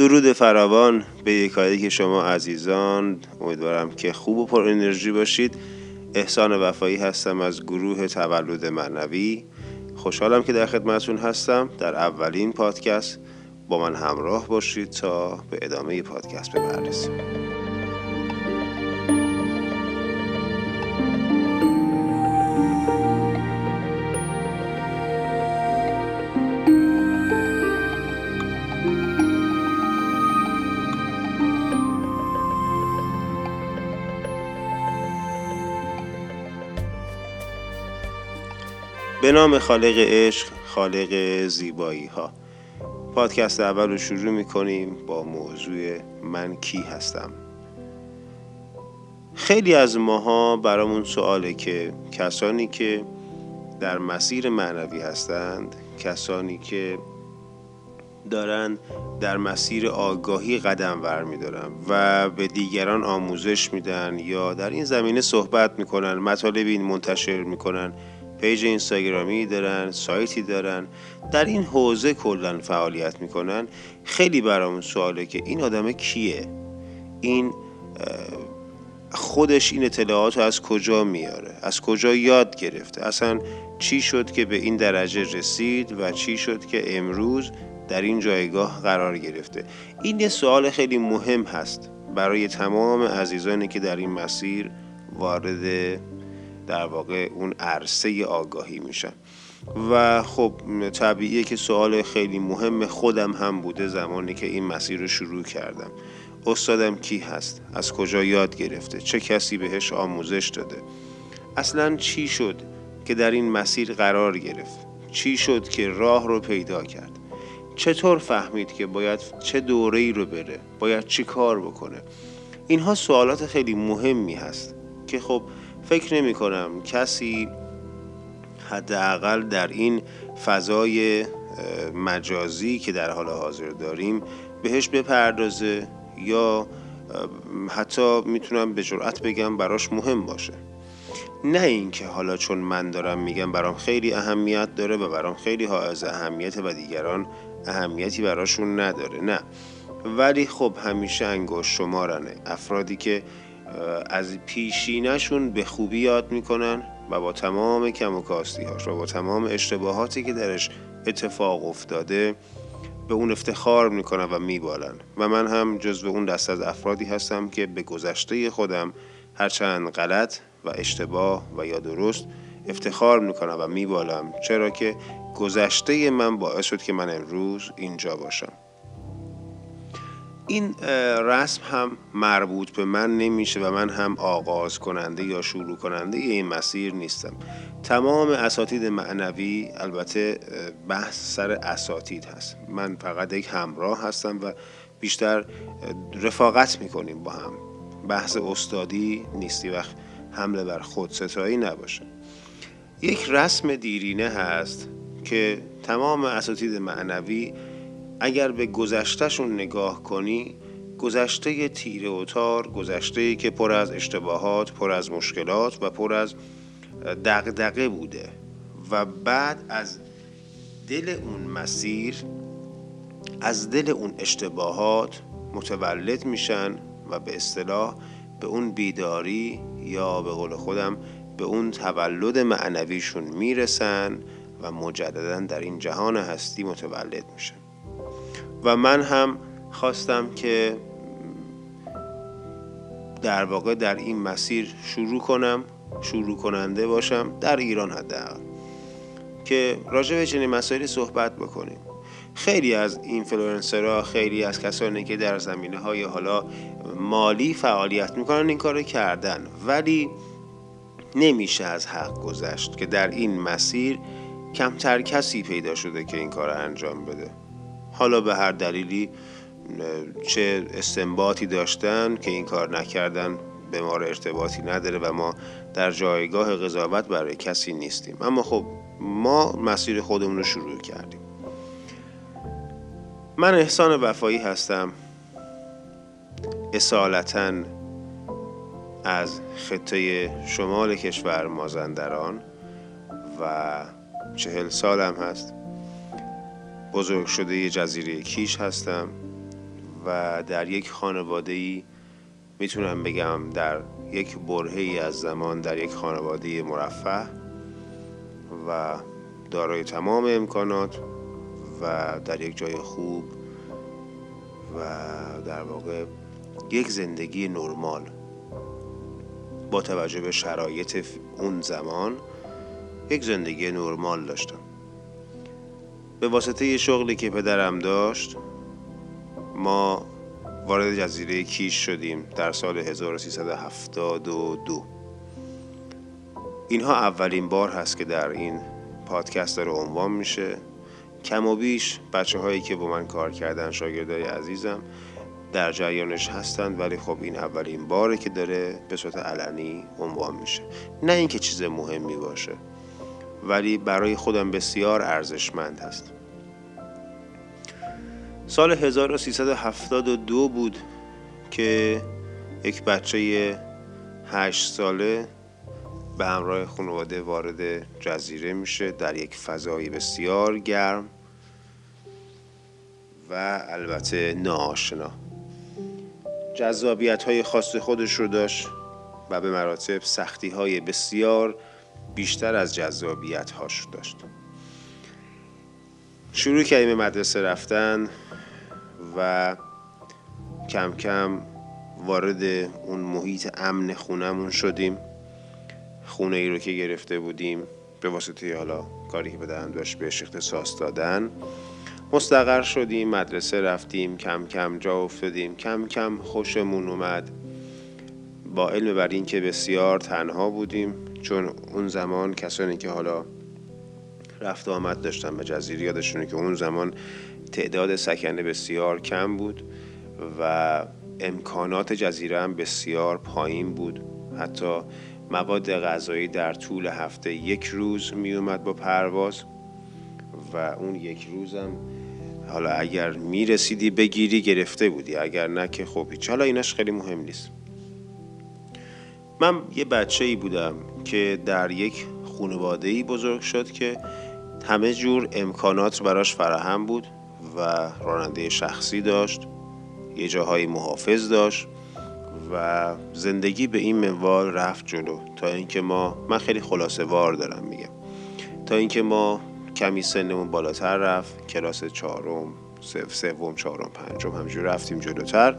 درود فراوان به یکایی که شما عزیزان امیدوارم که خوب و پر انرژی باشید. احسان وفایی هستم از گروه تولد معنوی. خوشحالم که در خدمتون هستم در اولین پادکست. با من همراه باشید تا به ادامه پادکست بپردازیم. نام خالق عشق خالق زیبایی ها پادکست اول رو شروع می کنیم با موضوع من کی هستم. خیلی از ماها برامون سواله که کسانی که در مسیر معنوی هستند کسانی که دارن در مسیر آگاهی قدم ور میدارن و به دیگران آموزش میدن یا در این زمینه صحبت می‌کنن مطالبی منتشر می‌کنن. پیج اینستاگرامی دارن سایتی دارن. در این حوزه کلا فعالیت می‌کنن. خیلی برامون سواله که این آدم کیه؟ این خودش این اطلاعات رو از کجا میاره؟ از کجا یاد گرفته؟ اصلا چی شد که به این درجه رسید و چی شد که امروز در این جایگاه قرار گرفته؟ این یه سوال خیلی مهم هست برای تمام عزیزانی که در این مسیر وارد در واقع اون عرصه آگاهی میشن و خب طبیعیه که سوال خیلی مهم خودم هم بوده زمانی که این مسیر رو شروع کردم. استادم کی هست؟ از کجا یاد گرفته؟ چه کسی بهش آموزش داده؟ اصلا چی شد که در این مسیر قرار گرفت؟ چی شد که راه رو پیدا کرد؟ چطور فهمید که باید چه دوره رو بره؟ باید چی کار بکنه؟ اینها سوالات خیلی مهمی هست که خب فکر نمی کنم کسی حداقل در این فضای مجازی که در حال حاضر داریم بهش بپردازه یا حتی می‌تونم به جرأت بگم براش مهم باشه. نه اینکه حالا چون من دارم میگم برام خیلی اهمیت داره و برام خیلی حائز اهمیت و دیگران اهمیتی براشون نداره نه. ولی خب همیشه انگوش شمارنه افرادی که از پیشینشون به خوبی یاد می‌کنن و با تمام کم و کاستی هاش و با تمام اشتباهاتی که درش اتفاق افتاده به اون افتخار می‌کنن و میبالن. و من هم جزو اون دست از افرادی هستم که به گذشته خودم هرچند غلط و اشتباه و یا درست افتخار می‌کنم و میبالم چرا که گذشته من باعث شد که من امروز اینجا باشم. این رسم هم مربوط به من نمیشه و من هم آغاز کننده یا شروع کننده این مسیر نیستم. تمام اساتید معنوی البته بحث سر اساتید هست. من فقط یک همراه هستم و بیشتر رفاقت می‌کنیم با هم. بحث استادی نیستی وقت حمله بر خود ستایی نباشه. یک رسم دیرینه هست که تمام اساتید معنوی اگر به گذشتهشون نگاه کنی گذشته تیره و تار گذشته که پر از اشتباهات پر از مشکلات و پر از دغدغه بوده و بعد از دل اون مسیر از دل اون اشتباهات متولد میشن و به اصطلاح به اون بیداری یا به قول خودم به اون تولد معنویشون می‌رسن و مجددا در این جهان هستی متولد میشن. و من هم خواستم که در واقع در این مسیر شروع کنم شروع کننده باشم در ایران حداقل. که راجع به چنین مسائلی صحبت بکنیم. خیلی از اینفلوئنسرها خیلی از کسانی که در زمینه های حالا مالی فعالیت می‌کنن این کار کردن. ولی نمیشه از حق گذشت که در این مسیر کمتر کسی پیدا شده که این کار انجام بده. حالا به هر دلیلی چه استنباطی داشتن که این کار نکردن به ما ارتباطی نداره و ما در جایگاه قضاوت برای کسی نیستیم. اما خب ما مسیر خودمون رو شروع کردیم. من احسان وفایی هستم. اصالتا از خطه شمال کشور مازندران و چهل سالم هست. بزرگ شده جزیره کیش هستم و در یک خانواده ای می‌تونم بگم در یک برهه ای از زمان در یک خانواده مرفه و دارای تمام امکانات و در یک جای خوب و در واقع یک زندگی نرمال با توجه به شرایط اون زمان یک زندگی نرمال داشتم. به واسطه شغلی که پدرم داشت ما وارد جزیره کیش شدیم در سال 1372 اینها اولین بار هست که در این پادکست داره عنوان میشه. کم و بیش بچه هایی که با من کار کردن شاگردای عزیزم در جریانش هستند ولی خب این اولین باره که داره به صورت علنی عنوان میشه. نه اینکه چیز مهمی باشه. ولی برای خودم بسیار ارزشمند هست. سال 1372 بود که یک بچه هشت ساله به همراه خانواده وارد جزیره میشه در یک فضایی بسیار گرم و البته ناآشنا. جذابیت های خاص خودش رو داشت و به مراتب سختی های بسیار بیشتر از جذابیت هاش داشت. شروع کردیم مدرسه رفتن و کم کم وارد اون محیط امن خونمون شدیم. خونه ای رو که گرفته بودیم به واسطه حالا کاری که به داشت بهش اختصاص دادن. مستقر شدیم مدرسه رفتیم کم کم جا افتادیم کم کم خوشمون اومد. با علم بر این که بسیار تنها بودیم چون اون زمان کسانی که حالا رفت آمد داشتن به جزیره یادشونه که اون زمان تعداد سکنه بسیار کم بود و امکانات جزیره هم بسیار پایین بود. حتی مواد غذایی در طول هفته یک روز می اومد با پرواز و اون یک روزم حالا اگر می رسیدی بگیری گرفته بودی. اگر نه که خب حالا اینش خیلی مهم نیست. من یه بچه ای بودم که در یک خانواده ای بزرگ شد که همه جور امکانات براش فراهم بود و راننده شخصی داشت یه جاهای محافظ داشت و زندگی به این منوال رفت جلو. تا اینکه ما من خیلی خلاصه وار دارم میگم. تا اینکه ما کمی سنمون بالاتر رفت کلاس چهارم سوم چهارم پنجم همجور رفتیم جلوتر.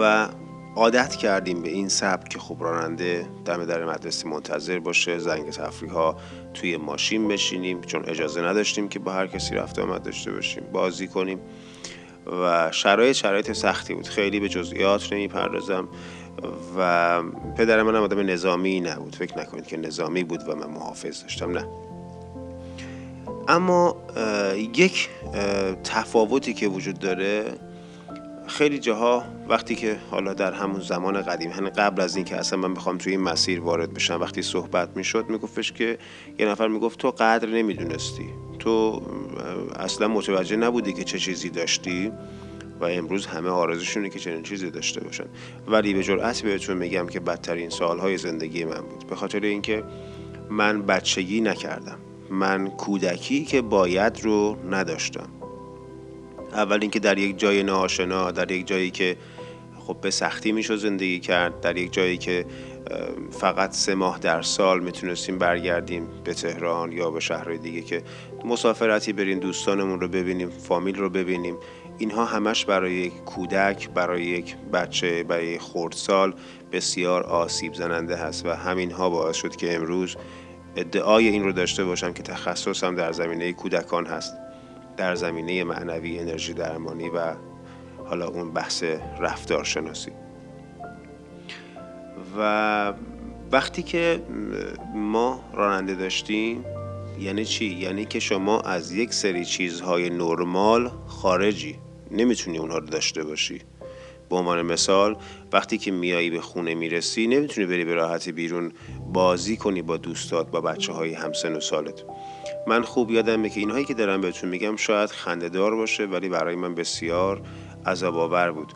و عادت کردیم به این سبک که خب راننده دم در مدرسه منتظر باشه زنگ تفریح ها توی ماشین بشینیم چون اجازه نداشتیم که با هر کسی رفت آمد داشته باشیم بازی کنیم. و شرایط شرایط سختی بود. خیلی به جزئیات نمی‌پردازم و پدر من آدم نظامی نبود. فکر نکنید که نظامی بود و من محافظ داشتم نه. اما یک تفاوتی که وجود داره خیلی جاها وقتی که حالا در همون زمان قدیم یعنی قبل از اینکه اصلا من بخوام توی این مسیر وارد بشم وقتی صحبت می‌شد میگفتش که یه نفر می‌گفت تو قدر نمی‌دونستی. تو اصلا متوجه نبودی که چه چیزی داشتی و امروز همه آرزوشونه که چنین چیزی داشته باشن. ولی به جرأت بهتون میگم که بدترین سالهای زندگی من بود. به خاطر اینکه من بچگی نکردم. من کودکی که باید رو نداشتم. اول اینکه در یک جای ناآشنا در یک جایی که خب به سختی می‌شد زندگی کرد در یک جایی که فقط سه ماه در سال می‌تونستیم برگردیم به تهران یا به شهرهای دیگه که مسافرتی بریم دوستانمون رو ببینیم فامیل رو ببینیم. اینها همش برای یک کودک برای یک بچه برای خردسال بسیار آسیب زننده هست و همینها باعث شد که امروز ادعای این رو داشته باشم که تخصصم در زمینه کودکان هست. در زمینه معنوی انرژی درمانی و حالا اون بحث رفتارشناسی. و وقتی که ما راننده داشتیم یعنی چی؟ یعنی که شما از یک سری چیزهای نرمال خارجی نمی‌تونی اونها رو داشته باشی. به عنوان مثال وقتی که میایی به خونه می‌رسی نمی‌تونی بری به راحتی بیرون بازی کنی با دوستات با بچه های همسن و سالت. من خوب یادمه که اینهایی که دارم بهتون میگم شاید خندهدار باشه ولی برای من بسیار عذاب آور بود.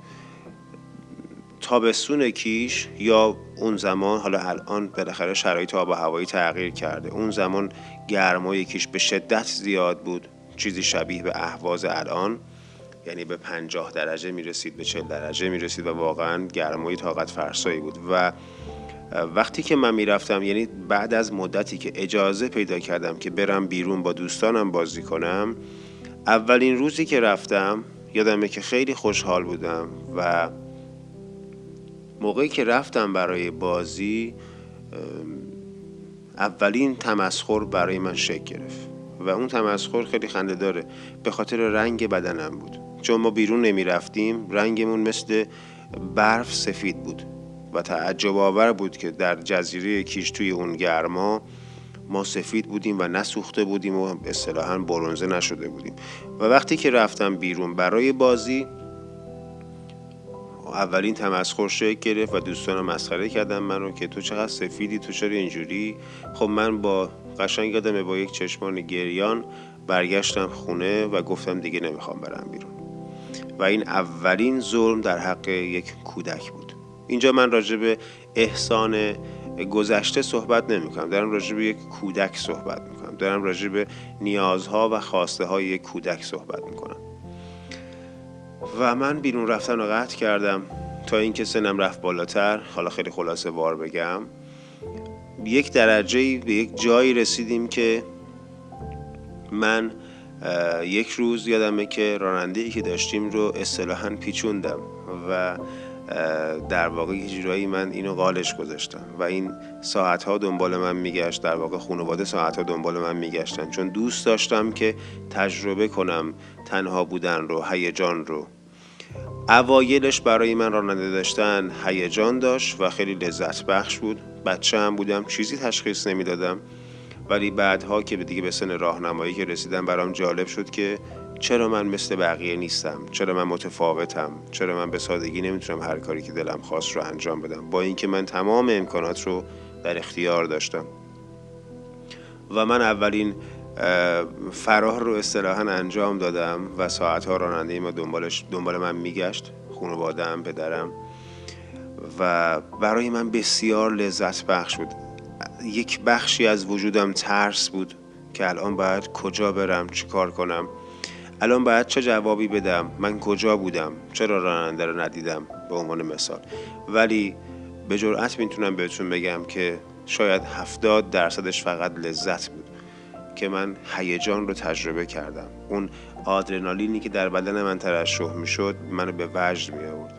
تابستون کیش یا اون زمان حالا الان بالاخره شرایط آب و هوایی تغییر کرده اون زمان گرمای کیش به شدت زیاد بود چیزی شبیه به اهواز الان یعنی به پنجاه درجه می‌رسید به چل درجه می‌رسید و واقعا گرمای طاقت فرسایی بود. و وقتی که من می‌رفتم یعنی بعد از مدتی که اجازه پیدا کردم که برم بیرون با دوستانم بازی کنم اولین روزی که رفتم یادمه که خیلی خوشحال بودم و موقعی که رفتم برای بازی اولین تمسخر برای من شکل گرفت و اون تمسخر خیلی خنده داره. به خاطر رنگ بدنم بود. چون ما بیرون نمی رفتیم رنگمون مثل برف سفید بود. و تعجب آور بود که در جزیره کیش توی اون گرما ما سفید بودیم و نسوخته بودیم و اصطلاحا برونزه نشده بودیم. و وقتی که رفتم بیرون برای بازی اولین تمسخر شکل گرفت و دوستانم مسخره کردن من رو که تو چقدر سفیدی تو چرا اینجوری؟ خب من با قشنگ یادمه با یک چشمان گریان برگشتم خونه و گفتم دیگه نمی‌خوام برم بیرون. و این اولین ظلم در حق یک کودک بود. اینجا من راجع به احسان گذشته صحبت نمی کنم دارم راجع به یک کودک صحبت می کنم دارم راجع به نیازها و خواسته های یک کودک صحبت می کنم و من بیرون رفتن رو قطع کردم تا اینکه سنم رفت بالاتر. حالا خیلی خلاصه وار بگم. یک درجه به یک جایی رسیدیم که من یک روز یادمه که راننده ای که داشتیم رو اصطلاحا پیچوندم و در واقع یه جورایی من اینو قالش گذاشتم. و این ساعت ها دنبال من میگشت در واقع خانواده ساعت ها دنبال من میگشتن. چون دوست داشتم که تجربه کنم تنها بودن رو هیجان رو. اوایلش برای من راننده داشتن هیجان داشت و خیلی لذت بخش بود. بچه هم بودم چیزی تشخیص نمی‌دادم. ولی بعدها که دیگه به سن راهنمایی که رسیدم برام جالب شد که چرا من مثل بقیه نیستم؟ چرا من متفاوتم؟ چرا من به سادگی نمی‌تونم هر کاری که دلم خواست رو انجام بدم؟ با اینکه من تمام امکانات رو در اختیار داشتم. و من اولین فرار رو اصطلاحا انجام دادم و ساعتها راننده ما دنبالش دنبال من میگشت خانواده‌ام پدرم. و برای من بسیار لذت بخش بود. یک بخشی از وجودم ترس بود که الان باید کجا برم چیکار کنم. الان باید چه جوابی بدم؟ من کجا بودم؟ چرا راننده رو ندیدم؟ به عنوان مثال. ولی به جرأت می‌تونم بهتون بگم که شاید هفتاد درصدش فقط لذت بود که من هیجان رو تجربه کردم. اون آدرنالینی که در بدن من ترشح می‌شد منو به وجد می آورد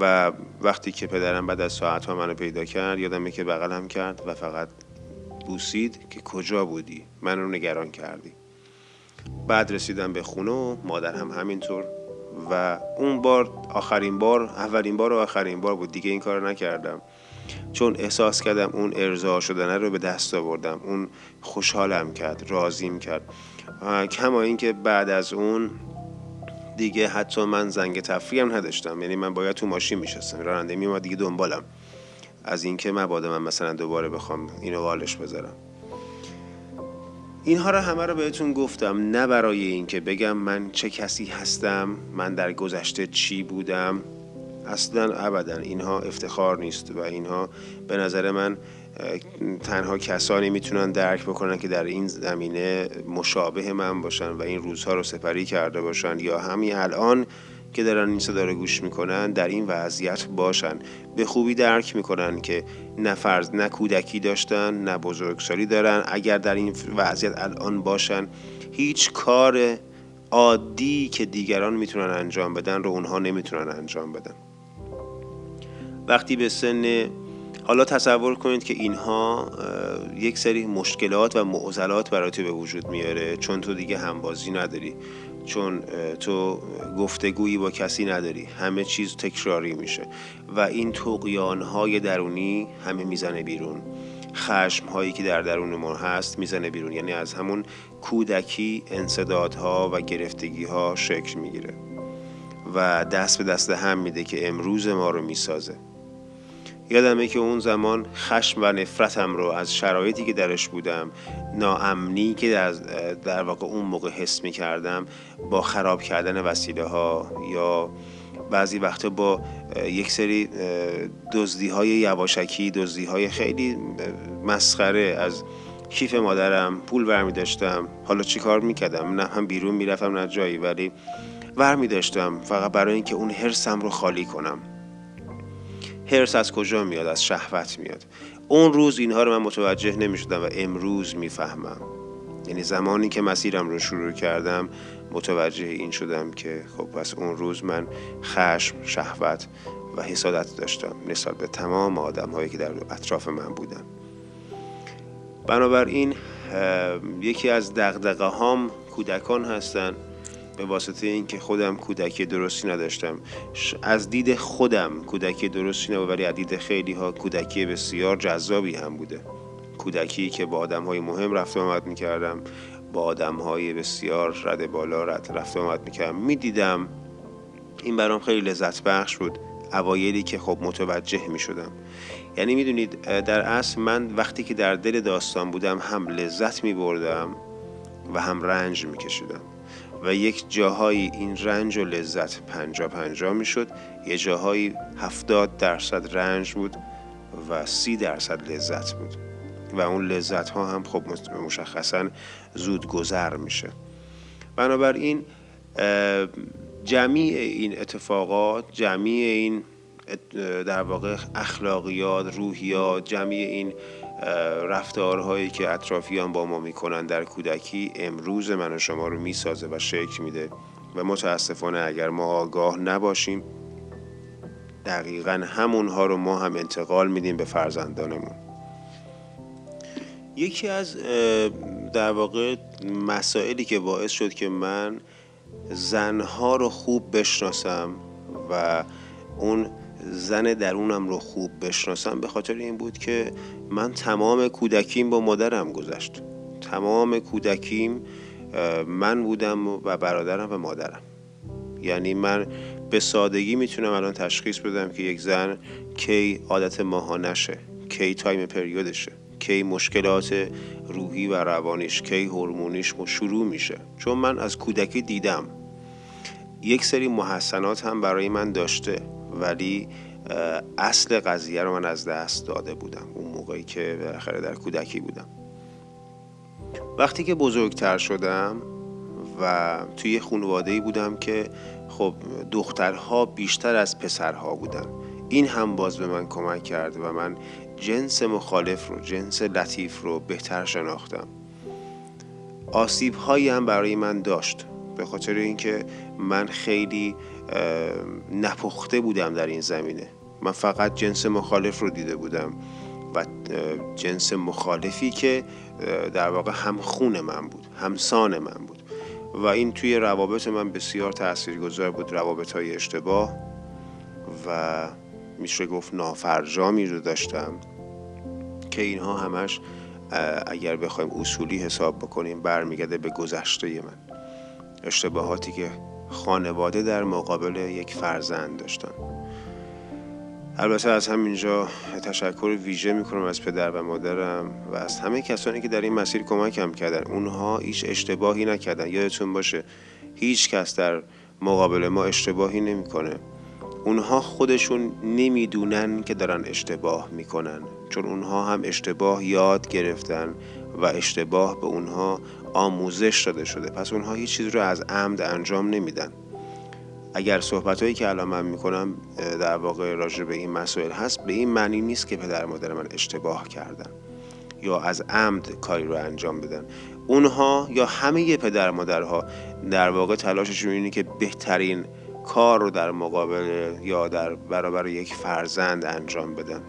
و وقتی که پدرم بعد از ساعت ها منو پیدا کرد یادمه که بغلم کرد و فقط بوسید که کجا بودی؟ من رو نگران کردی. بعد رسیدم به خونه و مادر هم همینطور. و اون بار آخرین بار اولین بار و آخرین بار بود. دیگه این کار نکردم. چون احساس کردم اون ارضا شدنه رو به دست آوردم. اون خوشحالم کرد رازیم کرد. کما اینکه بعد از اون دیگه حتی من زنگ تفریح هم نداشتم. یعنی من باید تو ماشین میشستم راننده میومد دیگه دنبالم. از اینکه مبادا من مثلا دوباره بخوام اینو والش بذارم. اینها رو همه رو بهتون گفتم نه برای اینکه بگم من چه کسی هستم من در گذشته چی بودم. اصلا ابدا اینها افتخار نیست و اینها به نظر من تنها کسانی می‌تونن درک بکنن که در این زمینه مشابه من باشن و این روزها رو سپری کرده باشن یا همین الان که دارن این صدا رو گوش می‌کنن در این وضعیت باشن. به خوبی درک می‌کنن که نه فرض نه کودکی داشتن نه بزرگسالی دارن. اگر در این وضعیت الان باشن هیچ کار عادی که دیگران می‌تونن انجام بدن رو اونها نمی‌تونن انجام بدن. وقتی به سن حالا تصور کنید که اینها یک سری مشکلات و معضلات برای تو به وجود میاره چون تو دیگه همبازی نداری. چون تو گفتگویی با کسی نداری. همه چیز تکراری میشه. و این توقیان های درونی همه می‌زنه بیرون. خشم هایی که در درون ما هست می‌زنه بیرون. یعنی از همون کودکی انصدادها و گرفتگی ها شکل می‌گیره. و دست به دست هم میده که امروز ما رو می‌سازه. یادمه که اون زمان خشم و نفرتم رو از شرایطی که درش بودم ناامنی که در, در واقع اون موقع حس می کردم با خراب کردن وسیله ها یا بعضی وقتا با یک سری دزدی های یواشکی دزدی های خیلی مسخره از کیف مادرم پول برمی داشتم حالا چی کار می‌کردم؟ نه هم بیرون می‌رفتم نه جایی ولی ور داشتم فقط برای اینکه اون حرسم رو خالی کنم. حرس از کجا میاد؟ از شهوت میاد. اون روز اینها رو من متوجه نمی شدم و امروز می‌فهمم. یعنی زمانی که مسیرم رو شروع کردم متوجه این شدم که خب پس اون روز من خشم شهوت و حسادت داشتم نسبت به تمام آدم هایی که در اطراف من بودن. بنابراین یکی از دقدقه هام کودکان هستن. به واسطه اینکه خودم کودکی درستی نداشتم. از دید خودم کودکی درستی نبود ولی از دید خیلی ها کودکی بسیار جذابی هم بوده. کودکی که با آدم های مهم رفت آمد می‌کردم با آدم های بسیار رد بالا رد رفت آمد می‌کردم. می‌دیدم این برام خیلی لذت بخش بود اوایلی که خب متوجه می شدم یعنی می‌دونید در اصل من وقتی که در دل داستان بودم هم لذت می بردم و هم رنج می کشیدم و یک جاهایی این رنج و لذت پنجا پنجا می شد یه جاهایی هفتاد درصد رنج بود و سی درصد لذت بود. و اون لذت ها هم خب مشخصا زود گذر میشه. بنابراین جمعی این اتفاقات جمعی این در واقع اخلاقیات روحیات جمعی این رفتارهایی که اطرافیان با ما می‌کنن در کودکی امروز من و شما رو می‌سازه و شکل میده. و متاسفانه اگر ما آگاه نباشیم دقیقا همونها رو ما هم انتقال میدیم به فرزندانمون. یکی از در واقع مسائلی که باعث شد که من زنها رو خوب بشناسم و اون زن درونم رو خوب بشناسم به خاطر این بود که من تمام کودکیم با مادرم گذشت. تمام کودکیم من بودم و برادرم و مادرم. یعنی من به سادگی می‌تونم الان تشخیص بدم که یک زن کی عادت ماهانشه کی تایم پریودشه کی مشکلات روحی و روانیش کی هورمونیش شروع میشه. چون من از کودکی دیدم. یک سری محسنات هم برای من داشته. ولی اصل قضیه رو من از دست داده بودم. اون موقعی که بالاخره در کودکی بودم. وقتی که بزرگتر شدم و توی خانواده بودم که خب دخترها بیشتر از پسرها بودن. این هم باز به من کمک کرد و من جنس مخالف رو جنس لطیف رو بهتر شناختم. آسیب هایی هم برای من داشت. به خاطر اینکه من خیلی نپخته بودم در این زمینه. من فقط جنس مخالف رو دیده بودم و جنس مخالفی که در واقع هم خون من بود همسان من بود. و این توی روابط من بسیار تاثیرگذار بود روابط های اشتباه و میشه گفت نافرجامی رو داشتم که اینها همش اگر بخوایم اصولی حساب بکنیم برمیگرده به گذشته من. اشتباهاتی که خانواده در مقابل یک فرزند داشتن. البته از همینجا تشکر ویژه می‌کنم از پدر و مادرم و از همه کسانی که در این مسیر کمکم کردن. اونها هیچ اشتباهی نکردن. یادتون باشه هیچ کس در مقابل ما اشتباهی نمی‌کنه. اونها خودشون نمی‌دونن که دارن اشتباه می‌کنن. چون اونها هم اشتباه یاد گرفتن و اشتباه به اونها آموزش داده شده. پس اونها هیچ چیز رو از عمد انجام نمیدن. اگر صحبت هایی که الان من می‌کنم در واقع راجع به این مسائل هست به این معنی نیست که پدر مادر من اشتباه کردن یا از عمد کاری رو انجام بدن. اونها یا همه پدر مادرها در واقع تلاششون اینه که بهترین کار رو در مقابل یا در برابر یک فرزند انجام بدن.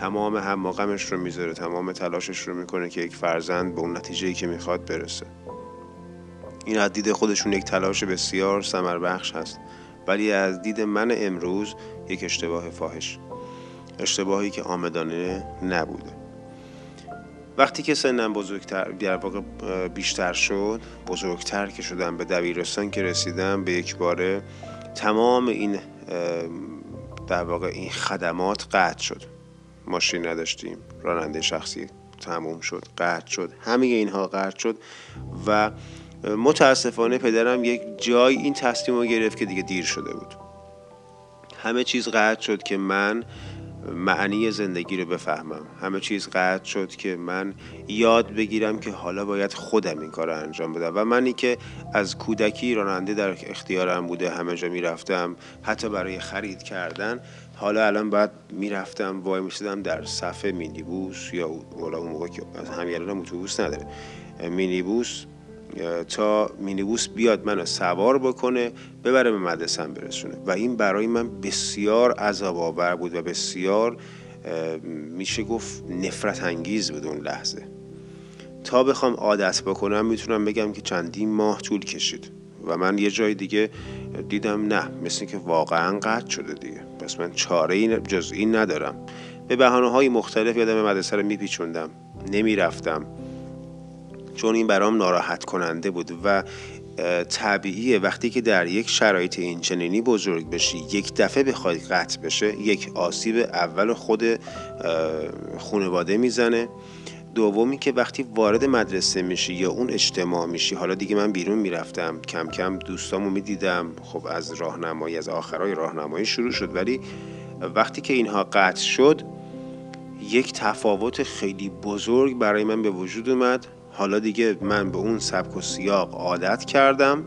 تمام هم رو می‌ذاره تمام تلاشش رو می‌کنه که یک فرزند به اون نتیجه که می‌خواد برسه. این از دید خودشون یک تلاش بسیار سمر بخش هست ولی از دید من امروز یک اشتباه فاحش اشتباهی که آمدانه نبوده. وقتی که سنم بزرگتر در واقع بیشتر شد بزرگتر که شدم به دبیرستان که رسیدم به یک باره تمام این در واقع این خدمات قطع شد. ماشین نداشتیم. راننده شخصی تموم شد قطع شد. همه اینها قطع شد و متاسفانه پدرم یک جای این تصمیم رو گرفت که دیگه دیر شده بود. همه چیز قطع شد که من معنی زندگی رو بفهمم. همه چیز قطع شد که من یاد بگیرم که حالا باید خودم این کار رو انجام بدم. و منی که از کودکی راننده در اختیارم بوده همه جا می‌رفتم حتی برای خرید کردن. حالا الان باید می‌رفتم وای می‌شدم در صفحه مینیبوس یا والا اون موقع که از همین اتوبوس نداره. مینیبوس تا مینیبوس بیاد منو سوار بکنه ببره به مدرسم برسونه. و این برای من بسیار عذاب آور بود و بسیار میشه گفت نفرت انگیز بود اون لحظه. تا بخوام عادت بکنم می‌تونم بگم که چندین ماه طول کشید و من یه جای دیگه دیدم نه مثل که واقعا قطع شده دیگه. پس من چاره جز این ندارم. به بحانه های مختلف یادم مدرسه رو میپیچوندم نمی‌رفتم. چون این برام ناراحت کننده بود و طبیعیه وقتی که در یک شرایط اینچنینی بزرگ بشی یک دفعه بخواد قطع بشه یک آسیب اول خود خانواده می‌زنه. دومی که وقتی وارد مدرسه میشی یا اون اجتماع میشی حالا دیگه من بیرون می‌رفتم کم کم دوستامو می‌دیدم خب از راهنمایی از آخرای راهنمایی شروع شد. ولی وقتی که اینها قطع شد یک تفاوت خیلی بزرگ برای من به وجود اومد. حالا دیگه من به اون سبک و سیاق عادت کردم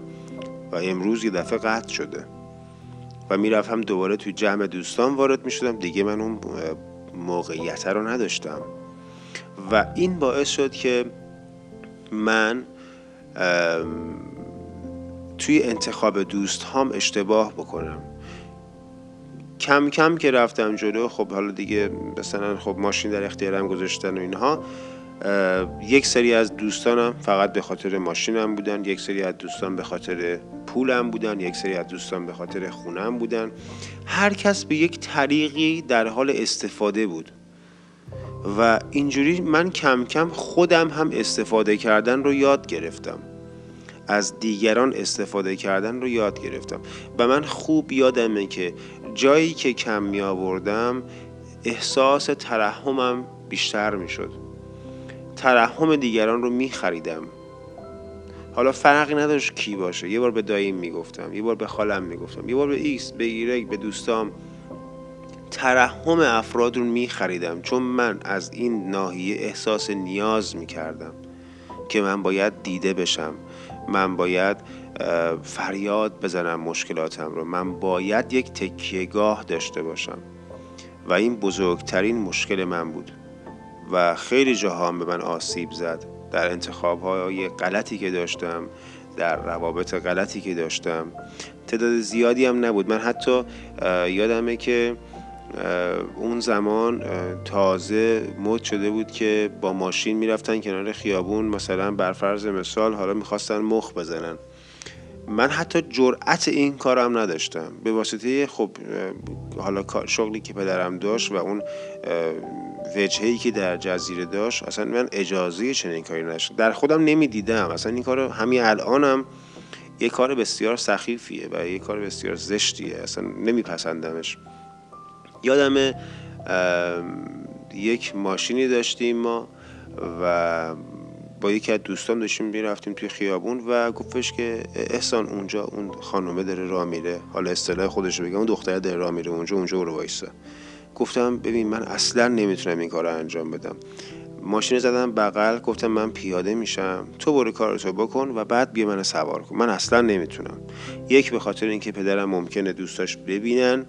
و امروز یه دفعه قطع شده. و می‌رفتم دوباره توی جمع دوستان وارد می شدم دیگه من اون موقعیت رو نداشتم. و این باعث شد که من توی انتخاب دوست هم اشتباه بکنم. کم کم که رفتم جلو خب حالا دیگه مثلا خب ماشین در اختیارم گذاشتن و اینها یک سری از دوستانم فقط به خاطر ماشینم بودن یک سری از دوستان به خاطر پولم بودن یک سری از دوستان به خاطر خونم بودن. هر کس به یک طریقی در حال استفاده بود. و اینجوری من کم کم خودم هم استفاده کردن رو یاد گرفتم. از دیگران استفاده کردن رو یاد گرفتم. و من خوب یادمه که جایی که کم می آوردم احساس ترحمم بیشتر می شد ترحم دیگران رو می خریدم حالا فرقی نداشت کی باشه. یه بار به داییم می‌گفتم یه بار به خالم می‌گفتم یه بار به ایکس به ایگرگ به دوستام. ترحم افراد رو می خریدم چون من از این ناحیه احساس نیاز می کردم که من باید دیده بشم. من باید فریاد بزنم مشکلاتم رو. من باید یک تکیهگاه داشته باشم. و این بزرگترین مشکل من بود. و خیلی جاها هم به من آسیب زد. در انتخاب های غلطی که داشتم در روابط غلطی که داشتم تعداد زیادی هم نبود. من حتی یادمه که اون زمان تازه مد شده بود که با ماشین می‌رفتن کنار خیابون مثلا بر فرض مثال حالا می‌خواستن مخ بزنن. من حتی جرأت این کارم نداشتم. به واسطه خب حالا شغلی که پدرم داشت و اون وجههی که در جزیره داشت اصلا من اجازه چنین کاری نداشتم. در خودم نمی‌دیدم. اصلا این کار همین الانم یه کار بسیار سخیفیه و یه کار بسیار زشتیه. اصلا نمیپسندمش. یادم یک ماشینی داشتیم ما و با یکی از دوستان داشتیم می‌رفتیم توی خیابون و گفتش که احسان اونجا اون خانومه داره راه میره. حالا اصطلاح خودش رو بگم اون دختره داره راه میره اونجا اونجا رو وایسا. گفتم ببین من اصلا نمی‌تونم این کار رو انجام بدم. ماشین زدم بغل گفتم من پیاده میشم. تو برو کارتو بکن و بعد بیا من سوار کن. من اصلا نمی‌تونم. یک به خاطر اینکه پدرم ممکنه دوستاش ببینن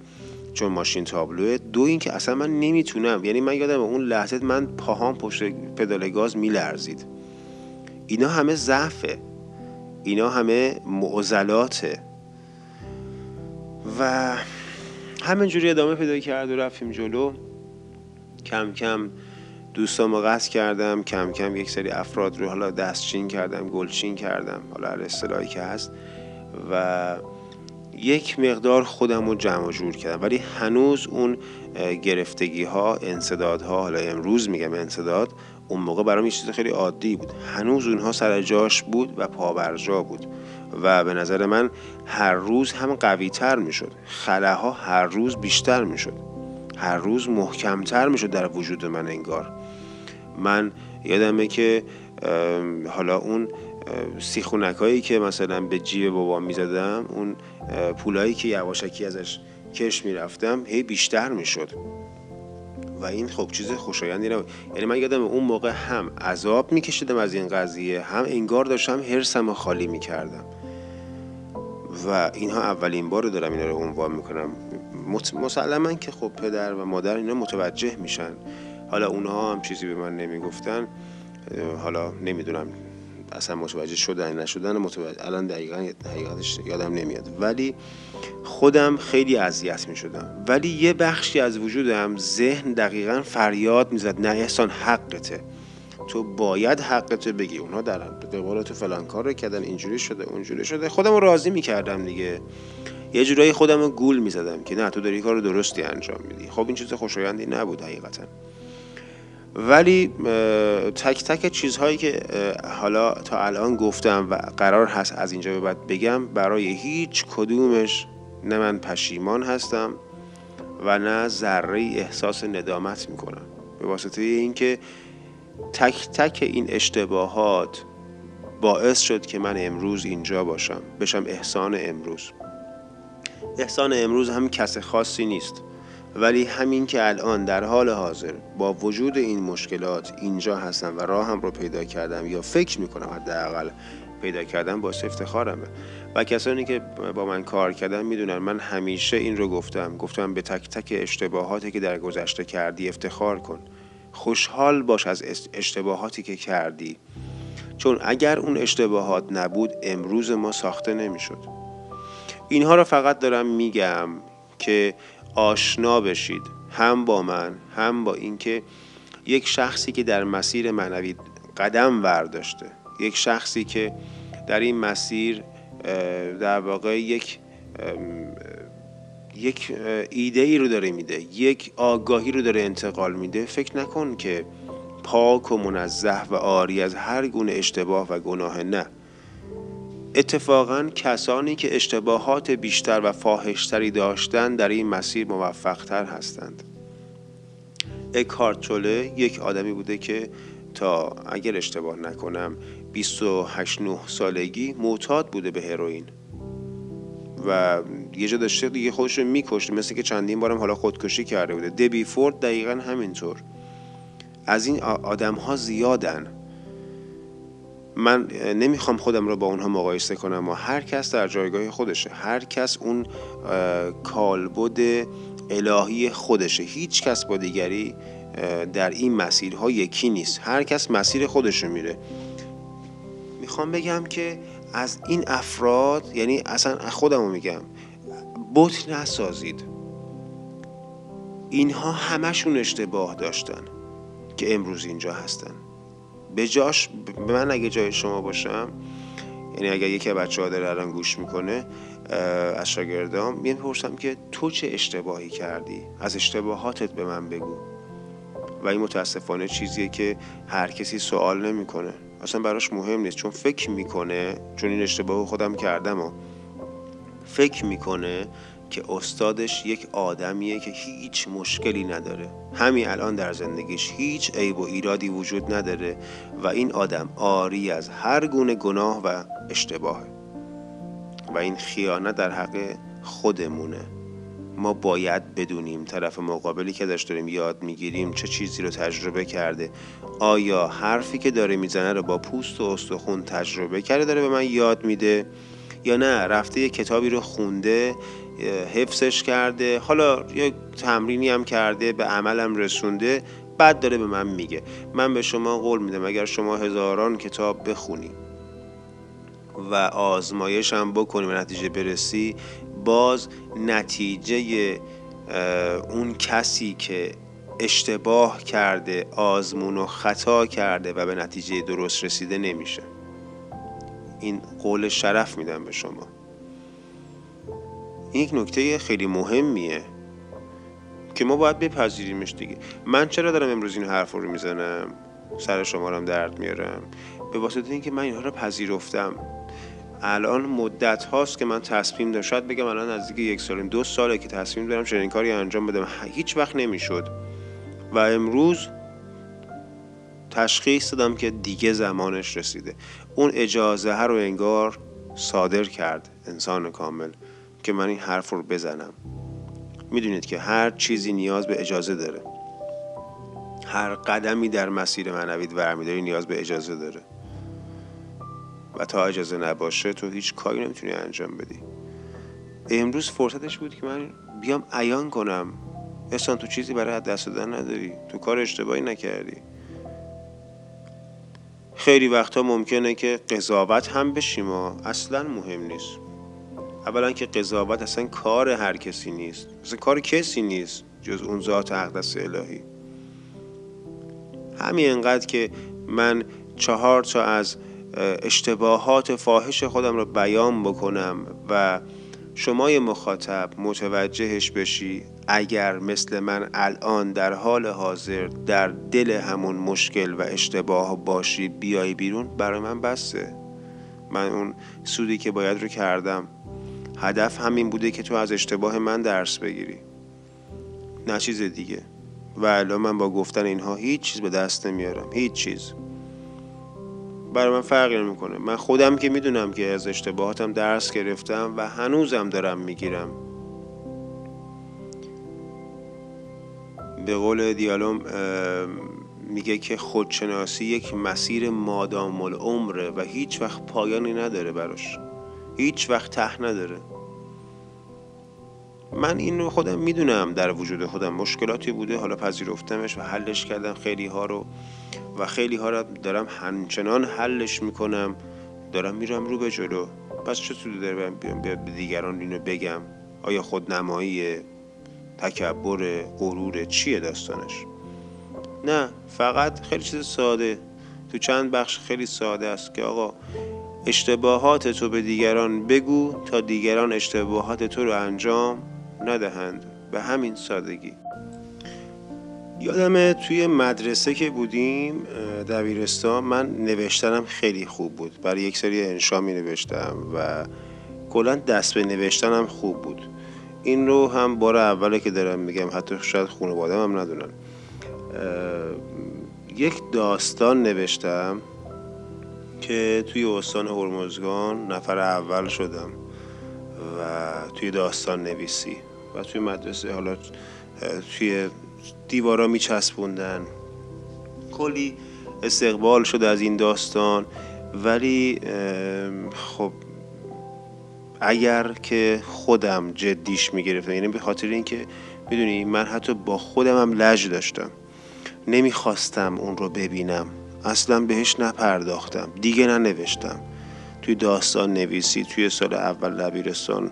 چون ماشین تابلوه. دو اینکه اصلا من نمی‌تونم. یعنی من یادم اون لحظه من پاهام پشت پدال گاز میلرزید. اینا همه ضعفه. اینا همه معضلاته. و همینجوری ادامه پیدا کرد و رفتیم جلو. کم کم دوستامو قصد کردم کم کم یک سری افراد رو حالا دستچین کردم گلچین کردم حالا هر اصطلاحی که هست. و یک مقدار خودم رو جمع جور کردم. ولی هنوز اون گرفتگی ها انصدادها حالا امروز میگم انصداد اون موقع برام یه چیز خیلی عادی بود. هنوز اونها سر جاش بود و پابرجا بود. و به نظر من هر روز هم قوی تر می‌شد. خلاها هر روز بیشتر می‌شد. هر روز محکمتر می‌شد در وجود من انگار. من یادمه که حالا اون سیخونک هایی که مثلا به جیب بابا می‌زدم اون پولایی که یواشکی ازش کش می‌رفتم هی بیشتر می‌شد. و این خب چیز خوشایندی نبود. یعنی من یادم اون موقع هم عذاب میکشیدم از این قضیه هم انگار داشتم هرسم خالی می‌کردم. و اینها اولین بار دارم اینا رو عنوان می‌کنم. مسلما که خب پدر و مادر اینا متوجه میشن. حالا اونها هم چیزی به من نمی‌گفتن. حالا نمی‌دونم اصلا متوجه شدن نشدن متوجه الان دقیقا حقیقتش یادم نمیاد. ولی خودم خیلی اذیت می شدم ولی یه بخشی از وجودم ذهن دقیقا فریاد می‌زد. نه احسان حقته. تو باید حقته بگی. اونها در قول تو فلان کار رو کردن اینجوری شده اونجوری شده. خودم راضی می‌کردم دیگه. یه جورایی خودم گول می‌زدم که نه تو داری کار درستی انجام میدی. خب این چیز خوشایندی نبود حقیقتا. ولی تک تک چیزهایی که حالا تا الان گفتم و قرار هست از اینجا به بعد بگم برای هیچ کدومش نه من پشیمان هستم و نه ذره احساس ندامت می‌کنم. به واسطه اینکه تک تک این اشتباهات باعث شد که من امروز اینجا باشم. بشم احسان امروز. احسان امروز هم کس خاصی نیست. ولی همین که الان در حال حاضر با وجود این مشکلات اینجا هستم و راهم رو پیدا کردم یا فکر می‌کنم حداقل پیدا کردم با افتخارمه و کسانی که با من کار کردن می‌دونن من همیشه این رو گفتم. گفتم به تک تک اشتباهاتی که در گذشته کردی افتخار کن. خوشحال باش از اشتباهاتی که کردی. چون اگر اون اشتباهات نبود امروز ما ساخته نمی‌شد. اینها رو فقط دارم میگم که آشنا بشید. هم با من هم با اینکه یک شخصی که در مسیر معنوی قدم ورداشته. یک شخصی که در این مسیر در واقع یک یک ایده ای رو داره میده یک آگاهی رو داره انتقال میده. فکر نکن که پاک و منزه و آری از هر گونه اشتباه و گناه نه. اتفاقا کسانی که اشتباهات بیشتر و فاحشتری داشتن در این مسیر موفقتر هستند. اکارت یک آدمی بوده که تا اگر اشتباه نکنم 28 9 سالگی معتاد بوده به هروئین. و یه جا داشته دیگه خودش رو میکشته مثل که چندین بارم حالا خودکشی کرده بوده. دبی فورد دقیقا همینطور. از این آدم ها زیادن. من نمی‌خوام خودم رو با اونها مقایسه کنم و هر کس در جایگاه خودشه. هر کس اون کالبد الهی خودشه. هیچ کس با دیگری در این مسیرها یکی نیست. هر کس مسیر خودشو میره. می‌خوام بگم که از این افراد یعنی اصلا خودمو میگم بوت نسازید. اینها همشون اشتباه داشتن که امروز اینجا هستن. به جاش به من اگه جای شما باشم یعنی اگر یکی بچه ها داره الان گوش می‌کنه از شاگردام می‌پرسم که تو چه اشتباهی کردی؟ از اشتباهاتت به من بگو. و این متاسفانه چیزیه که هر کسی سوال نمی‌کنه. اصلا براش مهم نیست چون فکر می‌کنه چون این اشتباه خودم کردم و فکر می‌کنه که استادش یک آدمیه که هیچ مشکلی نداره. همین الان در زندگیش هیچ عیب و ایرادی وجود نداره و این آدم آری از هر گونه گناه و اشتباهه. و این خیانت در حق خودمونه. ما باید بدونیم طرف مقابلی که داشت داریم یاد می‌گیریم چه چیزی رو تجربه کرده. آیا حرفی که داره می‌زنه رو با پوست و استخون تجربه کرده داره به من یاد میده یا نه؟ رفته یه کتابی رو خونده حفظش کرده حالا یه تمرینی هم کرده به عملم رسونده بعد داره به من میگه. من به شما قول میدم اگر شما هزاران کتاب بخونی و آزمایش هم بکنی و نتیجه برسی باز نتیجه اون کسی که اشتباه کرده آزمون و خطا کرده و به نتیجه درست رسیده نمیشه. این قول شرف میدم به شما. این یک نکته خیلی مهمیه که ما باید بپذیریمش دیگه. من چرا دارم امروز این حرف رو می‌زنم؟ سر شما رو درد میارم به واسطه اینکه من اینها رو پذیرفتم. الان مدت هاست که من تصمیم دارم. شاید بگم الان نزدیک یک سال دو ساله که تصمیم دارم چنین کاری انجام بدم. هیچ وقت نمی‌شد. و امروز تشخیص دادم که دیگه زمانش رسیده. اون اجازه رو انگار صادر کرد انسان کامل که من این حرف رو بزنم. می‌دونید که هر چیزی نیاز به اجازه داره. هر قدمی در مسیر معنویت برمیداری نیاز به اجازه داره. و تا اجازه نباشه تو هیچ کاری نمی‌تونی انجام بدی. امروز فرصتش بود که من بیام عیان کنم. احسان تو چیزی برای دست دادن نداری. تو کار اشتباهی نکردی. خیلی وقتا ممکنه که قضاوت هم بشیم و اصلا مهم نیست. اولا که قضاوت اصلا کار هر کسی نیست. اصلا کار کسی نیست جز اون ذات اقدس الهی. همین انقدر که من چهار تا از اشتباهات فاحش خودم رو بیان بکنم و شمای مخاطب متوجهش بشی اگر مثل من الان در حال حاضر در دل همون مشکل و اشتباه باشی بیای بیرون برای من بسته من اون سودی که باید رو کردم. هدف همین بوده که تو از اشتباه من درس بگیری. نه چیز دیگه. و الان من با گفتن اینها هیچ چیز به دست نمیارم. هیچ چیز. برای من فرقی نمی‌کنه. من خودم که می‌دونم که از اشتباهاتم درس گرفتم و هنوزم دارم می‌گیرم. به قول دیالوم میگه که خودشناسی یک مسیر مادام العمره و هیچ وقت پایانی نداره براش. هیچ وقت ته نداره. من این خودم می‌دونم در وجود خودم. مشکلاتی بوده حالا پذیرفتمش و حلش کردم خیلی ها رو. و خیلی ها رو دارم همچنان حلش می‌کنم. دارم میرم رو به جلو. پس چه سودی داره بیام به دیگران اینو بگم؟ آیا خود نمایی تکبر غرور چیه داستانش؟ نه فقط خیلی چیز ساده. تو چند بخش خیلی ساده است که آقا اشتباهات تو به دیگران بگو تا دیگران اشتباهات تو رو انجام ندهند. به همین سادگی. یادم توی مدرسه که بودیم دبیرستان من نوشتنم خیلی خوب بود. برای یک سری انشا می نوشتم و کلا دست به نوشتنم خوب بود. این رو هم بار اوله که دارم میگم حتی شاید خانواده هم ندونن. یک داستان نوشتم که توی استان هرمزگان نفر اول شدم و توی داستان نویسی. و توی مدرسه حالا توی دیوارا میچسبوندن. کلی استقبال شده از این داستان. ولی خب اگر که خودم جدیش می‌گرفتم یعنی به خاطر اینکه می‌دونی من حتی با خودم هم لج داشتم. نمی‌خواستم اون رو ببینم. اصلا بهش نپرداختم. دیگه ننوشتم. توی داستان نویسی توی سال اول دبیرستان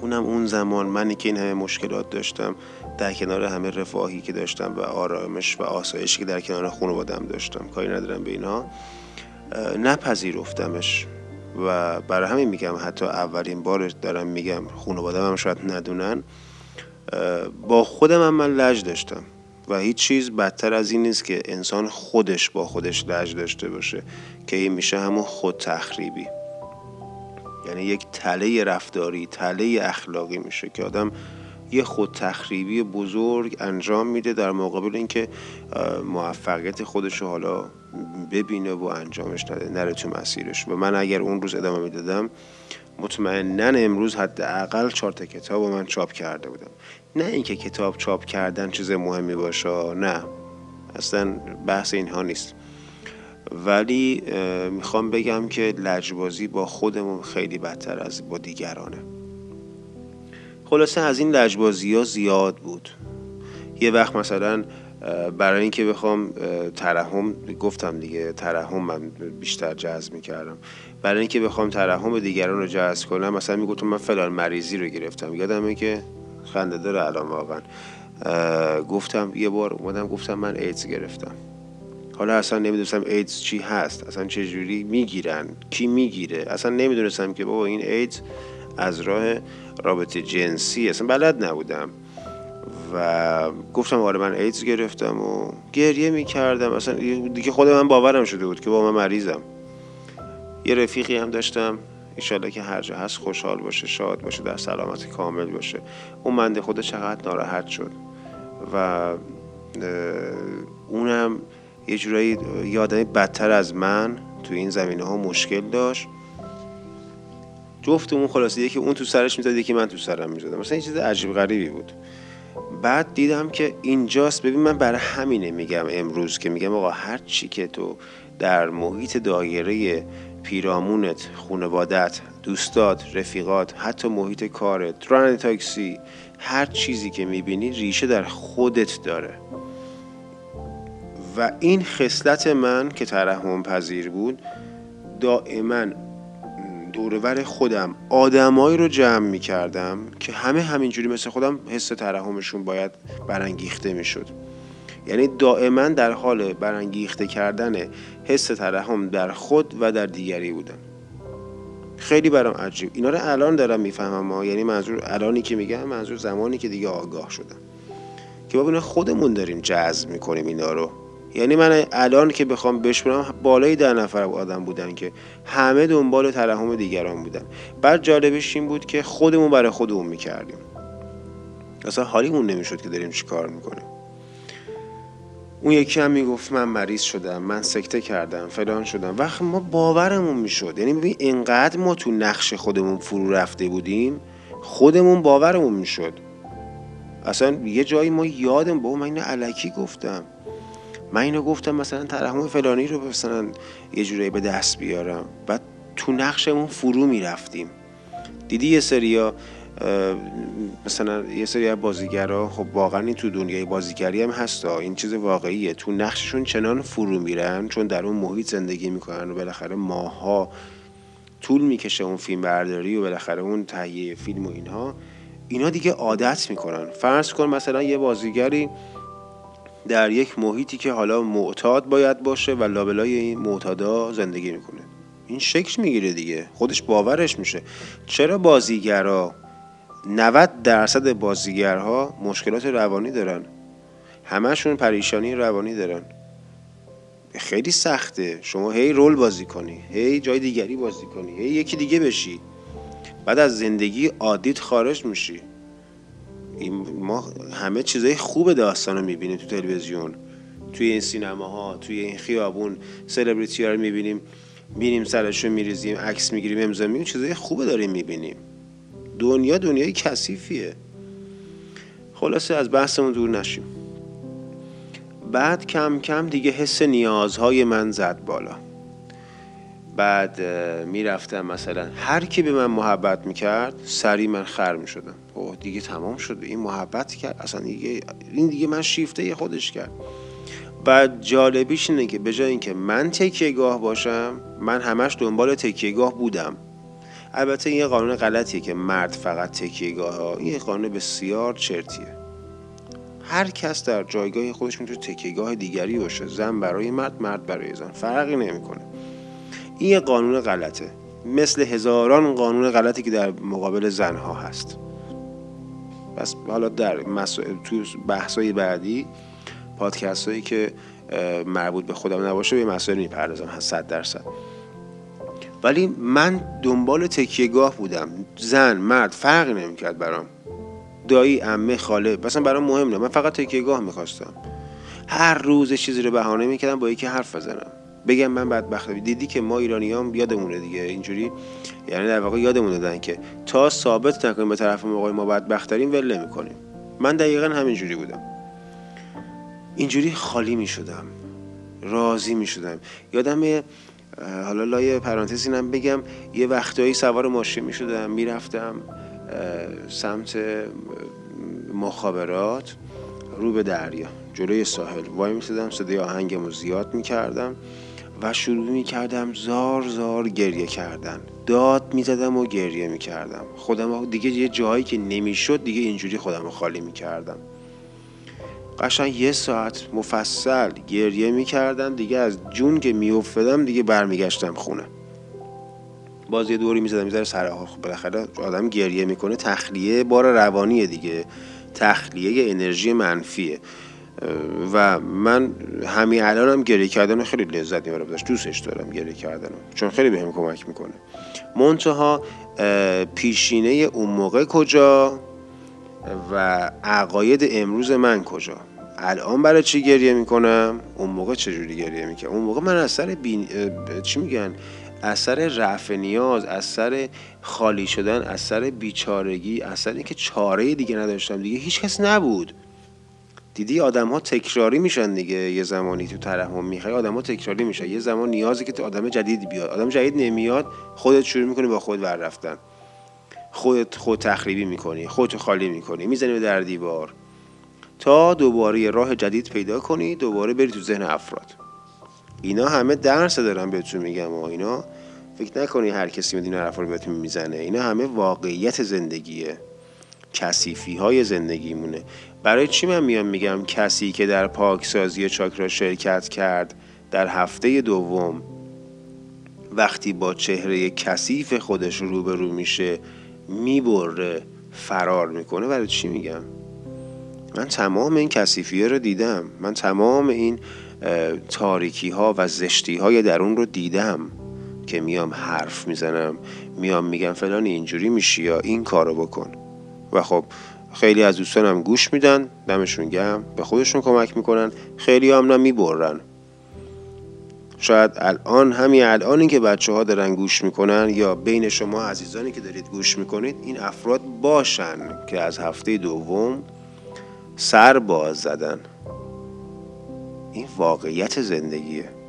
اونم اون زمان منی که این همه مشکلات داشتم در کنار همه رفاهی که داشتم و آرامش و آسایشی که در کنار خانوادم داشتم. کاری ندارم به اینها. نپذیرفتمش. و برای همین میگم حتی اولین بار دارم میگم خانوادم هم شاید ندونن. با خودم هم من لج داشتم. و هیچ چیز بدتر از این نیست که انسان خودش با خودش لج داشته باشه که این میشه همون خود تخریبی یعنی یک تله رفتاری تله اخلاقی میشه که آدم یه خود تخریبی بزرگ انجام میده در مقابل اینکه موفقیت خودش حالا ببینه و انجامش نده نره تو مسیرش. و من اگر اون روز ادامه می‌دادم مطمئنا امروز حداقل چهار تا کتاب من چاپ کرده بودم. نه اینکه کتاب چاپ کردن چیز مهمی باشه نه. اصلا بحث اینها نیست. ولی می‌خوام بگم که لجبازی با خودمون خیلی بدتر از با دیگرانه. خلاصه از این لجبازی ها زیاد بود. یه وقت مثلا برای اینکه بخوام ترحم گفتم دیگه ترحم من بیشتر جذب می‌کردم. برای اینکه بخوام ترحم دیگران رو جذب کنم مثلا می‌گفتم من فلان مریضی رو گرفتم. یادمه که خنده داره الان واقعا. گفتم یه بار اومدم گفتم من ایدز گرفتم. حالا اصلا نمی‌دونستم ایدز چی هست اصلا چه جوری می‌گیرن کی می‌گیره؟ اصلا نمی‌دونستم که بابا این ایدز از راه رابطه جنسی اصلا بلد نبودم و گفتم آره من ایدز گرفتم و گریه می‌کردم. اصلا دیگه خود من باورم شده بود که با من مریضم. یه رفیقی هم داشتم. ایشالله که هر جا هست خوشحال باشه شاد باشه در سلامت کامل باشه. اون منده خود چقدر ناراحت شد. و اونم یه جورایی یادمی بدتر از من تو این زمینه ها مشکل داشت. جفتمون خلاصه که اون تو سرش می‌زد که من تو سرم می‌زدم. مثلا یه چیز عجیب غریبی بود. بعد دیدم که اینجاست. ببین من برای همینه میگم امروز که میگم آقا هر چی که تو در محیط دایره پیرامونت خانوادت دوستات رفیقات حتی محیط کارت راننده تاکسی هر چیزی که می‌بینی ریشه در خودت داره. و این خصلت من که ترحم پذیر بود دائما دورور خودم آدمایی رو جمع می کردم که همه همینجوری مثل خودم حس ترحمشون باید برانگیخته می شد یعنی دائما در حال برانگیخته کردن حس ترحم در خود و در دیگری بودم. خیلی برام عجیب. اینا رو الان دارم می‌فهمم ما یعنی منظور الانی که میگم منظور زمانی که دیگه آگاه شدم. که ببینه خودمون داریم جذب می‌کنیم اینا رو. یعنی من الان که بخوام بشمرم بالای ده نفر آدم بودن که همه دنبال ترحم دیگران بودن. بعد جالبش این بود که خودمون برای خودمون می‌کردیم. اصلا حالیمون نمی‌شد که داریم چی کار می‌کنیم. اون یکی هم می‌گفت من مریض شدم من سکته کردم فلان شدم. وقت ما باورمون می‌شد. یعنی ببین اینقدر ما تو نقش خودمون فرو رفته بودیم خودمون باورمون می‌شد. اصلا یه جایی ما یادم با من اینو علکی گفتم. من اینو گفتم مثلا ترحم فلانی رو مثلا یه جورایی به دست بیارم. بعد تو نقشمون فرو می‌رفتیم. دیدی یه سریا مثلا یه سری از بازیگرا خب واقعا این تو دنیای بازیگری هم هستا این چیز واقعیه. تو نقششون چنان فرو میرن چون در اون محیط زندگی می‌کنن و بالاخره ماها طول می‌کشه اون فیلم برداری و بالاخره اون تهیه فیلم و اینها. اینا دیگه عادت می‌کنن. فرض کن مثلا یه بازیگری در یک محیطی که حالا معتاد باید باشه و لابلای این معتادا زندگی می‌کنه. این شکل می‌گیره دیگه. خودش باورش میشه. چرا بازیگرا 90 درصد بازیگرها مشکلات روانی دارن؟ همشون پریشانی روانی دارن. خیلی سخته. شما هی رول بازی کنی هی جای دیگری بازی کنی هی یکی دیگه بشی. بعد از زندگی عادیت خارج میشی. این ما همه چیزای خوب داستان رو می‌بینیم تو تلویزیون توی این سینماها توی این خیابون سلبریتی ها رو می‌بینیم میریم سرشو میریزیم عکس می‌گیریم امضا میگیم چیزای خوب داریم می‌بینیم. دنیا دنیای کثیفیه. خلاصه از بحثمون دور نشیم. بعد کم کم دیگه حس نیازهای من زد بالا. بعد می‌رفتم مثلا هر کی به من محبت می‌کرد سری من خر می‌شدم اوه دیگه تمام شده این محبت کرد. اصلا دیگه این دیگه من شیفته خودش کرد. و جالبیش اینه که به جای اینکه من تکیه گاه باشم من همش دنبال تکیه گاه بودم. البته این یه قانون غلطیه که مرد فقط تکیه گاه ها. این قانون بسیار چرتیه. هر کس در جایگاه خودش می‌تونه تکیهگاه دیگری باشه. زن برای مرد مرد برای زن. فرقی نمی‌کنه. این قانون غلطه. مثل هزاران قانون غلطی که در مقابل زنها هست. پس حالا در مسا... تو بحثای بعدی پادکست هایی که مربوط به خودم نباشه به مسائل می‌پردازم صد درصد. ولی من دنبال تکیهگاه بودم. زن مرد فرقی نمی‌کرد برام. دایی امه خاله مثلا برام مهم نه من فقط تکیهگاه می‌خواستم. هر روز چیزی رو بهانه می‌کردم با یکی حرف بزنم. بگم من بدبختم دیدی که ما ایرانیام یادمونه دیگه. اینجوری یعنی در واقع یادمون دادن که تا ثابت نکنیم به طرف موقع ما بدبخترین ول نمی‌کنیم. من دقیقا همینجوری بودم. اینجوری خالی می‌شدم. راضی می‌شدم. یادم حالا لای پرانتز اینم بگم یه وقتایی سوار ماشین می‌شدم می‌رفتم سمت مخابرات رو به دریا جلوی ساحل. وای میسدم صدای آهنگمو زیاد می‌کردم. و شروع می‌کردم زار زار گریه کردن. داد می‌زدم و گریه می‌کردم. خودم دیگه یه جایی که نمی‌شد دیگه اینجوری خودم رو خالی می‌کردم. قشنگ یه ساعت مفصل گریه می‌کردم. دیگه از جون که میافتادم دیگه برمیگشتم خونه. باز یه دوری می‌زدم می‌ذاره سر خب بالاخره آدم گریه می‌کنه. تخلیه بار روانیه دیگه. تخلیه انرژی منفیه. و من همین الانم گریه کردن خیلی لذت می‌برم ازش دوستش دارم گریه کردن چون خیلی بهم کمک می‌کنه. منتها پیشینه اون موقع کجا و عقاید امروز من کجا؟ الان برای چی گریه می‌کنم؟ اون موقع چجوری گریه می‌کنم اون موقع من از سر بین... چی میگن؟ اثر رفع نیاز اثر خالی شدن اثر بیچارگی اثر اینکه چاره دیگه نداشتم دیگه هیچ کس نبود. دیدی آدم ها تکراری میشن دیگه. یه زمانی تو ترحم می‌خوای آدم ها تکراری میشن. یه زمان نیازی که آدم جدید بیاد. آدم جدید نمیاد خودت شروع می‌کنی با خود ور رفتن. خودت خود تخریبی می‌کنی خودت خالی می‌کنی می‌زنی به در دیوار. تا دوباره یه راه جدید پیدا کنی دوباره بری تو ذهن افراد. اینا همه درس دارن بهتون میگم و اینا. فکر نکنی هر کسی می‌دونه حرف رو بهتون می‌زنه. اینا همه واقعیت زندگیه. کثیفی های زندگیمونه. برای چی من میام میگم کسی که در پاکسازی چاکرا شرکت کرد در هفته دوم وقتی با چهره کثیف خودش روبرو میشه می‌بره فرار می‌کنه. برای چی میگم؟ من تمام این کثیفی رو دیدم. من تمام این تاریکی ها و زشتی های درون رو دیدم که میام حرف می‌زنم میام میگم فلان اینجوری میشی یا این کارو بکن. و خب خیلی از دوستانم گوش میدن دمشون گم به خودشون کمک می‌کنن خیلی هم نه می‌برن. شاید الان همین الانی که بچه ها دارن گوش می‌کنن یا بین شما عزیزانی که دارید گوش می‌کنید این افراد باشن که از هفته دوم سر باز زدن. این واقعیت زندگیه.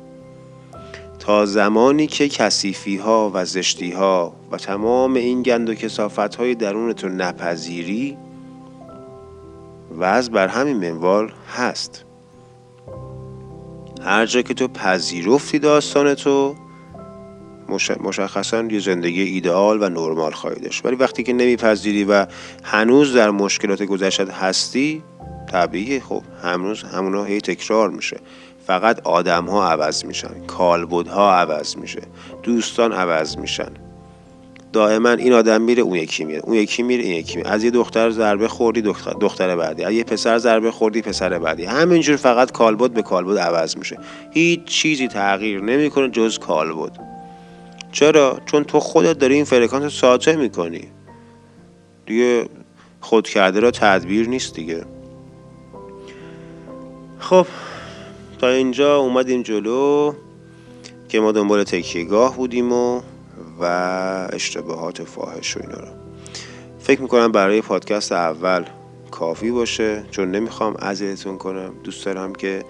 تا زمانی که کسیفی ها و زشتی ها و تمام این گند و کسافت های درونتو نپذیری وضع بر همین منوال هست. هر جا که تو پذیرفتی داستان تو مشخصا یه زندگی ایدئال و نرمال خواهی داشت. ولی وقتی که نمیپذیری و هنوز در مشکلات گذشته هستی طبیعی خب هنوز همونا هی تکرار میشه. فقط آدم ها عوض میشن کالبد ها عوض میشه دوستان عوض میشن. دائما این آدم میره اون یکی میره اون یکی میره این یکی میره. از یه دختر ضربه خوردی دختر, دختر بعدی. از یه پسر ضربه خوردی پسر بعدی. همینجور فقط کالبد به کالبد عوض میشه. هیچ چیزی تغییر نمی‌کنه جز کالبد. چرا؟ چون تو خودت داری این فرکانس ساطع می‌کنی. دیگه خود کرده را تدبیر نیست دیگه. خب تا اینجا اومدیم جلو که ما دنبال تکیهگاه بودیم و و اشتباهات فاحش و اینا رو. فکر می‌کنم برای پادکست اول کافی باشه چون نمی‌خوام اذیتتون کنم. دوست دارم که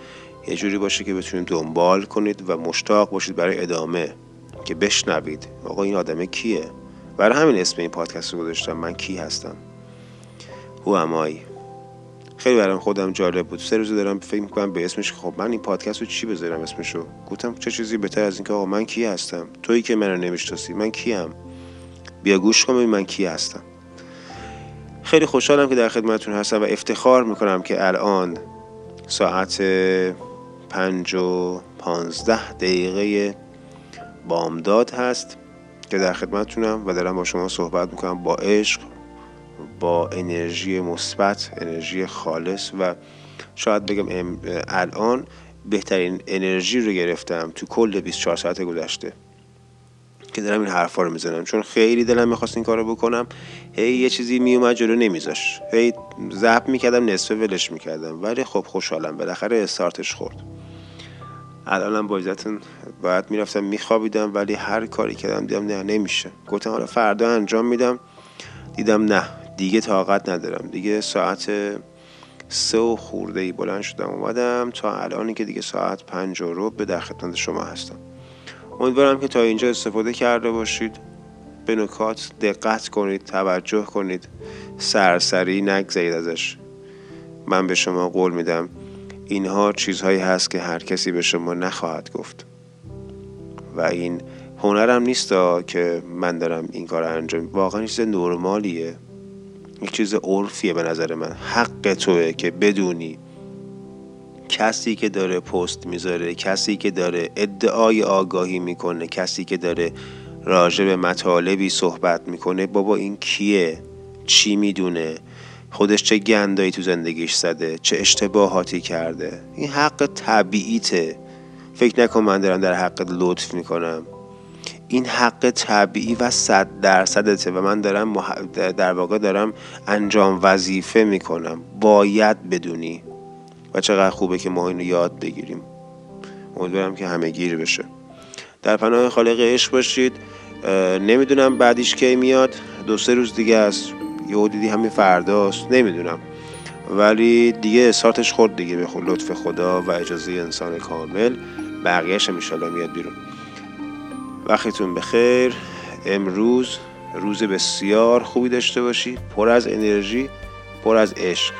یه جوری باشه که بتونید دنبال کنید و مشتاق باشید برای ادامه. که بشنوید آقا این آدمه کیه؟ برای همین اسم این پادکست رو گذاشتم. من کی هستم؟ هو امایی خیلی برام خودم جالب بود. سه روز دارم فکر می‌کنم به اسمش خب من این پادکست رو چی بذارم اسمشو؟ گفتم چه چیزی بهتر از اینکه آقا من کی هستم؟ تویی که منو نمی‌شناسی من کیم؟ بیا گوش کن من کی هستم. خیلی خوشحالم که در خدمتتون هستم و افتخار می‌کنم که الان ساعت پنج و پانزده دقیقه بامداد هست که در خدمتتونم و دارم با شما صحبت می‌کنم با عشق با انرژی مثبت انرژی خالص و شاید بگم الان بهترین انرژی رو گرفتم تو کل 24 ساعت گذشته که دارم این حرفا رو می‌زنم. چون خیلی دلم می‌خواست این کارو بکنم. هی یه چیزی میومد جلو نمیذاش. هی زب می‌کردم نصفه ولش می‌کردم. ولی خب خوشحالم. بالاخره استارتش خورد. الانم با باید می‌رفتم میخوابیدم ولی هر کاری کردم دیدم نه نمیشه. گفتم حالا فردا انجام میدم. دیدم نه. دیگه طاقت ندارم. دیگه ساعت سه و خورده ای بلند شدم اومدم تا الانی که دیگه ساعت پنج و رو به در خدمت شما هستم. امیدوارم که تا اینجا استفاده کرده باشید. به نکات دقت کنید توجه کنید. سرسری نگذارید ازش. من به شما قول میدم اینها چیزهایی هست که هر کسی به شما نخواهد گفت. و این هنرم نیست که من دارم این کار انجام واقعا چیز نرمالیه. یک چیز عرفیه به نظر من. حق توه که بدونی کسی که داره پست می‌ذاره کسی که داره ادعای آگاهی می‌کنه کسی که داره راجع به مطالبی صحبت می‌کنه بابا این کیه؟ چی می‌دونه؟ خودش چه گندایی تو زندگیش زده چه اشتباهاتی کرده؟ این حق طبیعیته. فکر نکن من دارم در حق لطف می‌کنم. این حق طبیعی و صد درصدته و من دارم در واقع دارم انجام وظیفه می‌کنم. باید بدونی. و چقدر خوبه که ما اینو یاد بگیریم. امیدوارم که همه گیر بشه. در پناه خالق عشق باشید. نمی‌دونم بعدیش کی میاد. دو سه روز دیگه است. یه دیدی همین فرداست. نمی‌دونم. ولی دیگه اسارتش خورد دیگه. به لطف خدا و اجازه انسان کامل. بقیهش هم میاد بیرون. وقتتون بخیر. امروز روز بسیار خوبی داشته باشی. پر از انرژی پر از عشق.